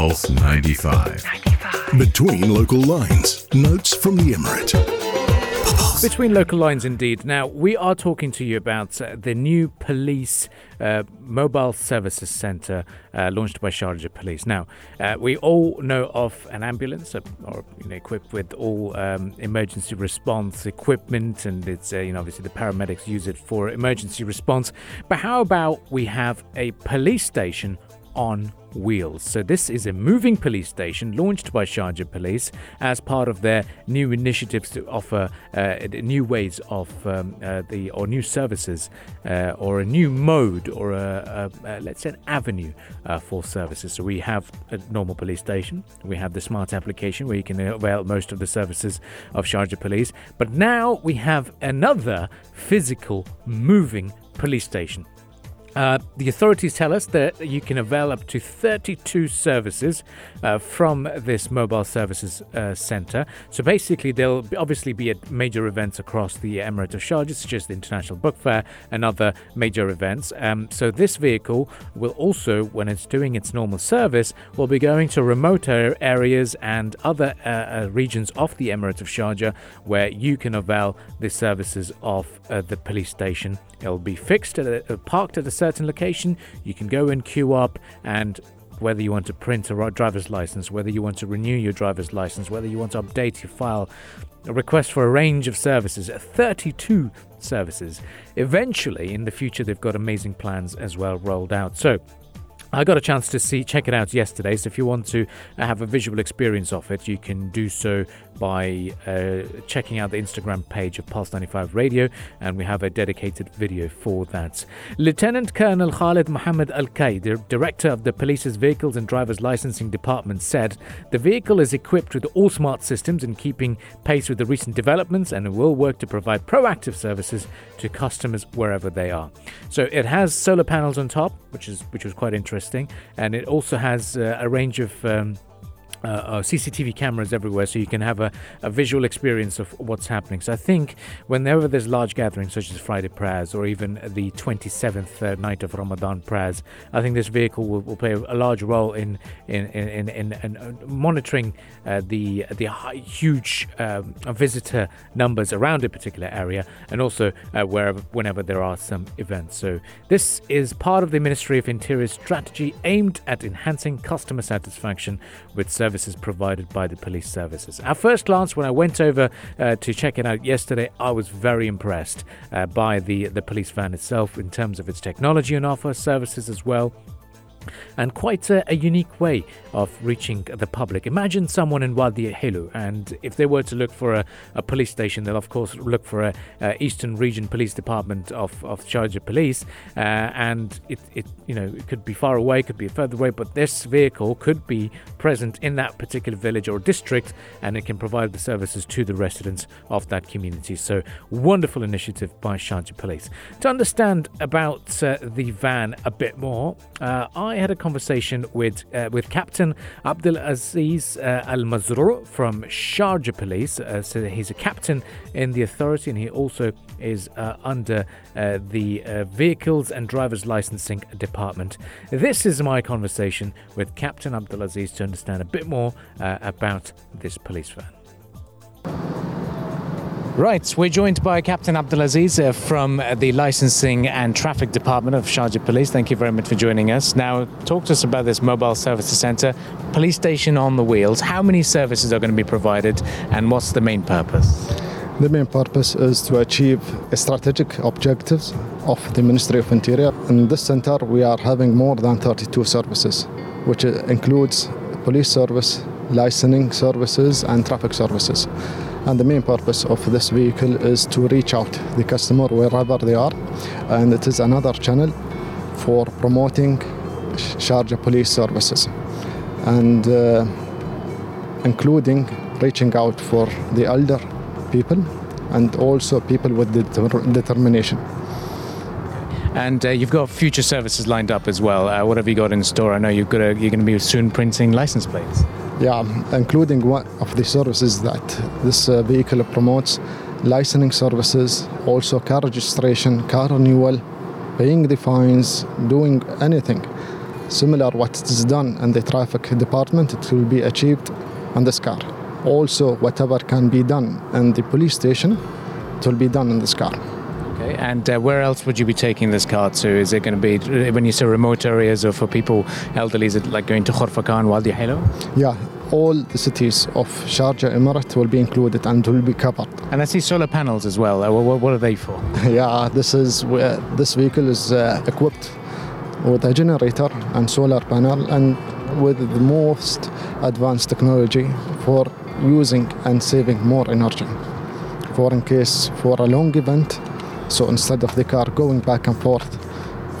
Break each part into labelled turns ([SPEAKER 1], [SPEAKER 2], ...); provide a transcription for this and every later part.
[SPEAKER 1] Pulse 95. 95. Between local lines, notes from the Emirate.
[SPEAKER 2] Between local lines, indeed. Now, we are talking to you about uh, the new police uh, mobile services centre uh, launched by Sharjah Police. Now, uh, we all know of an ambulance, uh, or you know, equipped with all um, emergency response equipment, and it's uh, you know obviously the paramedics use it for emergency response. But how about we have a police station on wheels. So, this is a moving police station launched by Sharjah Police as part of their new initiatives to offer uh, new ways of um, uh, the or new services uh, or a new mode or a, a, a let's say an avenue uh, for services. So, we have a normal police station, we have the smart application where you can avail most of the services of Sharjah Police, but now we have another physical moving police station. Uh, the authorities tell us that you can avail up to 32 services uh, from this mobile services uh, center. So basically, there'll obviously be major events across the Emirate of Sharjah, such as the International Book Fair and other major events. Um, so this vehicle will also, when it's doing its normal service, will be going to remote areas and other uh, uh, regions of the Emirate of Sharjah where you can avail the services of the police station. It'll be fixed at a, parked at a certain location. You can go and queue up and whether you want to print a driver's license, whether you want to renew your driver's license, whether you want to update your file, a request for a range of services, 32 services. Eventually, in the future, they've got amazing plans as well rolled out. So, I got a chance to see check it out yesterday. So if you want to have a visual experience of it, you can do so by uh, checking out the Instagram page of Pulse 95 Radio, and we have a dedicated video for that. Lieutenant Colonel Khalid Mohammed Al the director of the police's Vehicles and Drivers Licensing Department, said the vehicle is equipped with all smart systems in keeping pace with the recent developments and will work to provide proactive services to customers wherever they are. So it has solar panels on top, which is which was quite interesting, and it also has uh, a range of um, uh, uh, CCTV cameras everywhere, so you can have a, a, visual experience of what's happening. So I think whenever there's large gatherings, such as Friday prayers or even the 27th uh, night of Ramadan prayers, I think this vehicle will, will play a large role in in in, in, in uh, monitoring uh, the the huge um, visitor numbers around a particular area, and also uh, wherever whenever there are some events. So this is part of the Ministry of Interior's strategy aimed at enhancing customer satisfaction with services services provided by the police services. At first glance, when I went over uh, to check it out yesterday, I was very impressed uh, by the, the police van itself in terms of its technology and offer services as well and quite a, a, unique way of reaching the public. Imagine someone in Wadi Hilu, and if they were to look for a, a police station, they'll of course look for a, a, Eastern Region Police Department of of Sharjah Police, uh, and it, it you know it could be far away, could be further away, but this vehicle could be present in that particular village or district, and it can provide the services to the residents of that community. So wonderful initiative by Sharjah Police. To understand about uh, the van a bit more, uh, I had a conversation with uh, with Captain Abdul Aziz uh, Al Mazrou from Sharjah Police. Uh, so he's a captain in the authority, and he also is uh, under uh, the uh, Vehicles and Drivers Licensing Department. This is my conversation with Captain Abdul Aziz to understand a bit more about this police van. Right, we're joined by Captain Abdulaziz uh, from the Licensing and Traffic Department of Sharjah Police. Thank you very much for joining us. Now, talk to us about this mobile services centre, police station on the wheels. How many services are going to be provided, and what's the main purpose?
[SPEAKER 3] The main purpose is to achieve strategic objectives of the Ministry of Interior. In this centre, we are having more than 32 services, which includes police service, licensing services, and traffic services and the main purpose of this vehicle is to reach out the customer wherever they are and it is another channel for promoting Sharjah police services and uh, including reaching out for the elder people and also people with determination.
[SPEAKER 2] And uh, you've got future services lined up as well. Uh, what have you got in store? I know you've got a, you're going to be soon printing license plates.
[SPEAKER 3] Yeah, including one of the services that this uh, vehicle promotes licensing services, also car registration, car renewal, paying the fines, doing anything similar what is done in the traffic department, it will be achieved on this car. Also, whatever can be done in the police station, it will be done in this car.
[SPEAKER 2] Okay, and uh, where else would you be taking this car to? Is it going to be when you say remote areas or for people elderly? Is it like going to Khorfakan, Wadi Hilo?
[SPEAKER 3] Yeah, all the cities of Sharjah Emirate will be included and will be covered.
[SPEAKER 2] And I see solar panels as well. Uh, what, what, are they for?
[SPEAKER 3] yeah, this is where this vehicle is uh, equipped with a generator and solar panel and with the most advanced technology for using and saving more energy. For in case for a long event, so instead of the car going back and forth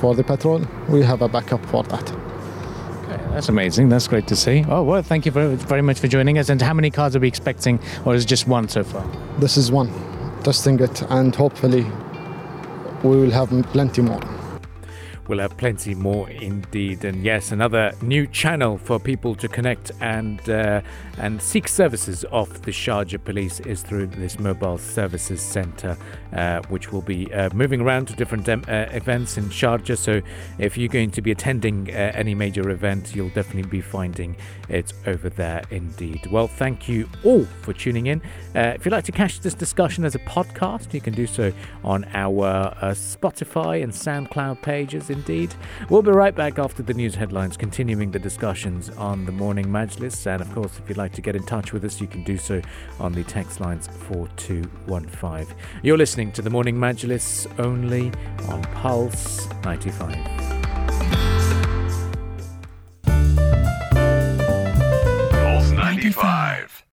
[SPEAKER 3] for the patrol, we have a backup for that.
[SPEAKER 2] Okay, that's amazing. That's great to see. Oh, well, thank you very, very much for joining us. And how many cars are we expecting, or is it just one so far?
[SPEAKER 3] This is one, testing it, and hopefully we will have plenty more.
[SPEAKER 2] We'll have plenty more indeed. And yes, another new channel for people to connect and uh, and seek services of the Sharjah Police is through this mobile services centre, uh, which will be uh, moving around to different um, uh, events in Sharjah. So if you're going to be attending uh, any major event, you'll definitely be finding it over there indeed. Well, thank you all for tuning in. Uh, if you'd like to catch this discussion as a podcast, you can do so on our Spotify and SoundCloud pages indeed. We'll be right back after the news headlines, continuing the discussions on the morning Majlis. And of course, if you'd like to get in touch with us, you can do so on the text lines 4215. You're listening to the morning Majlis only on Pulse 95.